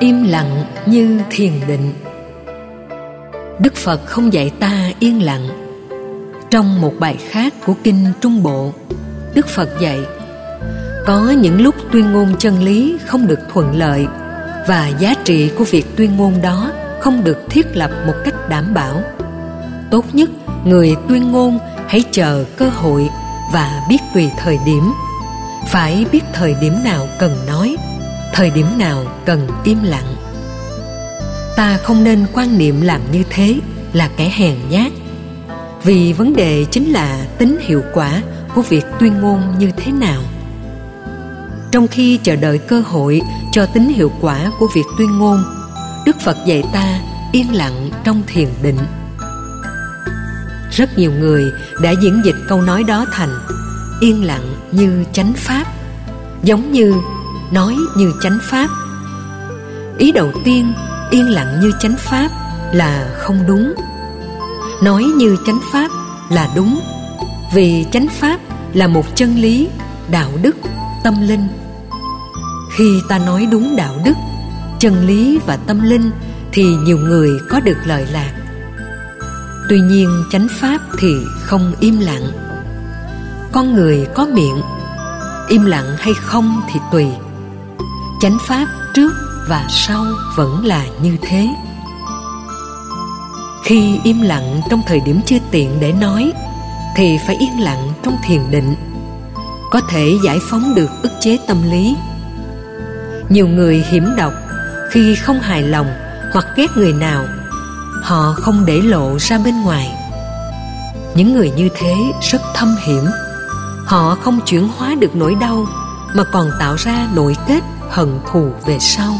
im lặng như thiền định. Đức phật không dạy ta yên lặng. Trong một bài khác của kinh trung bộ, đức phật dạy, có những lúc tuyên ngôn chân lý không được thuận lợi và giá trị của việc tuyên ngôn đó không được thiết lập một cách đảm bảo. Tốt nhất, người tuyên ngôn hãy chờ cơ hội và biết tùy thời điểm. Phải biết thời điểm nào cần nói thời điểm nào cần im lặng? Ta không nên quan niệm làm như thế là kẻ hèn nhát. Vì vấn đề chính là tính hiệu quả của việc tuyên ngôn như thế nào. Trong khi chờ đợi cơ hội cho tính hiệu quả của việc tuyên ngôn, đức phật dạy ta yên lặng trong thiền định. Rất nhiều người đã diễn dịch câu nói đó thành yên lặng như chánh pháp, giống như nói như chánh pháp. Ý đầu tiên yên lặng như chánh pháp là không đúng. Nói như chánh pháp là đúng, vì chánh pháp là một chân lý, đạo đức, tâm linh. Khi ta nói đúng đạo đức, chân lý và tâm linh thì nhiều người có được lợi lạc. Tuy nhiên chánh pháp thì không im lặng. Con người có miệng, im lặng hay không thì tùy chánh pháp trước và sau vẫn là như thế. Khi im lặng trong thời điểm chưa tiện để nói, thì phải yên lặng trong thiền định, có thể giải phóng được ức chế tâm lý. Nhiều người hiểm độc khi không hài lòng hoặc ghét người nào, họ không để lộ ra bên ngoài. Những người như thế rất thâm hiểm. Họ không chuyển hóa được nỗi đau mà còn tạo ra nội kết hận thù về sau.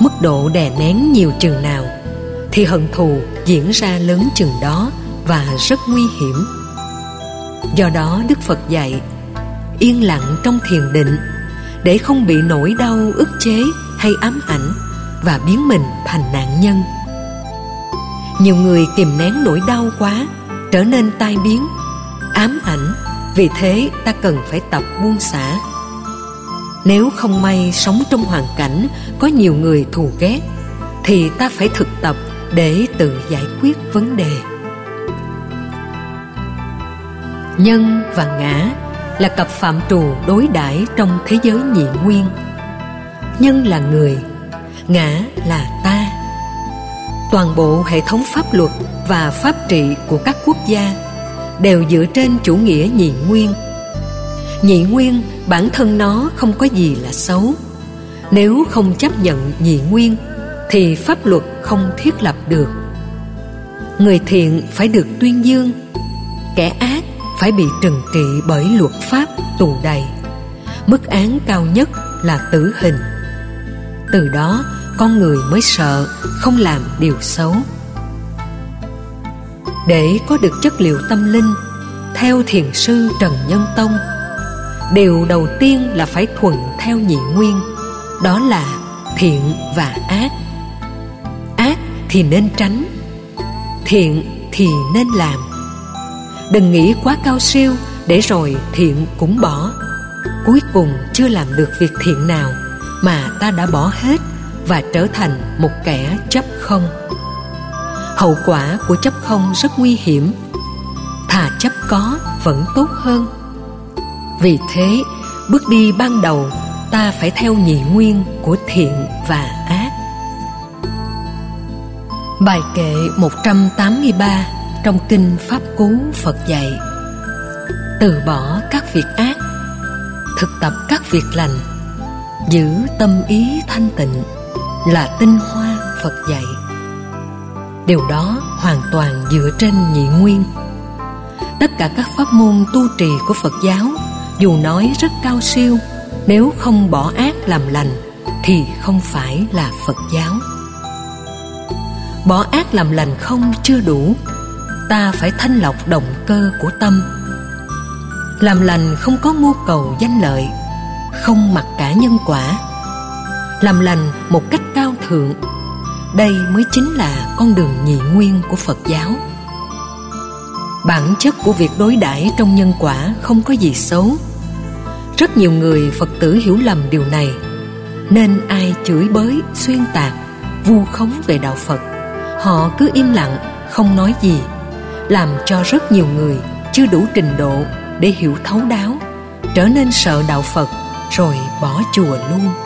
Mức độ đè nén nhiều chừng nào, thì hận thù diễn ra lớn chừng đó và rất nguy hiểm. Do đó, đức phật dạy, yên lặng trong thiền định, để không bị nỗi đau ức chế hay ám ảnh và biến mình thành nạn nhân. Nhiều người kìm nén nỗi đau quá, trở nên tai biến, ám ảnh, vì thế ta cần phải tập buông xả nếu không may sống trong hoàn cảnh có nhiều người thù ghét, thì ta phải thực tập để tự giải quyết vấn đề. Nhân và ngã là cặp phạm trù đối đãi trong thế giới nhị nguyên. Nhân là người, ngã là ta. Toàn bộ hệ thống pháp luật và pháp trị của các quốc gia đều dựa trên chủ nghĩa nhị nguyên nhị nguyên, bản thân nó không có gì là xấu. Nếu không chấp nhận nhị nguyên, thì pháp luật không thiết lập được. Người thiện phải được tuyên dương, kẻ ác phải bị trừng trị bởi luật pháp tù đầy. Mức án cao nhất là tử hình. Từ đó, con người mới sợ không làm điều xấu. Để có được chất liệu tâm linh, theo thiền sư trần nhân tông điều đầu tiên là phải thuận theo nhị nguyên, đó là thiện và ác. Ác thì nên tránh, thiện thì nên làm. Đừng nghĩ quá cao siêu, để rồi thiện cũng bỏ. Cuối cùng chưa làm được việc thiện nào mà ta đã bỏ hết và trở thành một kẻ chấp không. Hậu quả của chấp không rất nguy hiểm. Thà chấp có vẫn tốt hơn vì thế, bước đi ban đầu, ta phải theo nhị nguyên của thiện và ác. Bài kệ 183 trong Kinh Pháp Cú Phật dạy, Từ bỏ các việc ác, Thực tập các việc lành, Giữ tâm ý thanh tịnh Là tinh hoa Phật dạy. Điều đó hoàn toàn dựa trên nhị nguyên. Tất cả các pháp môn tu trì của Phật giáo dù nói rất cao siêu, Nếu không bỏ ác làm lành, Thì không phải là Phật giáo. Bỏ ác làm lành không chưa đủ, Ta phải thanh lọc động cơ của tâm. Làm lành không có mưu cầu danh lợi, Không mặc cả nhân quả. Làm lành một cách cao thượng, Đây mới chính là con đường nhị nguyên của Phật giáo. Bản chất của việc đối đãi trong nhân quả không có gì xấu. Rất nhiều người Phật tử hiểu lầm điều này, nên ai chửi bới, xuyên tạc, vu khống về đạo phật, họ cứ im lặng, không nói gì, làm cho rất nhiều người chưa đủ trình độ để hiểu thấu đáo, trở nên sợ đạo phật rồi bỏ chùa luôn.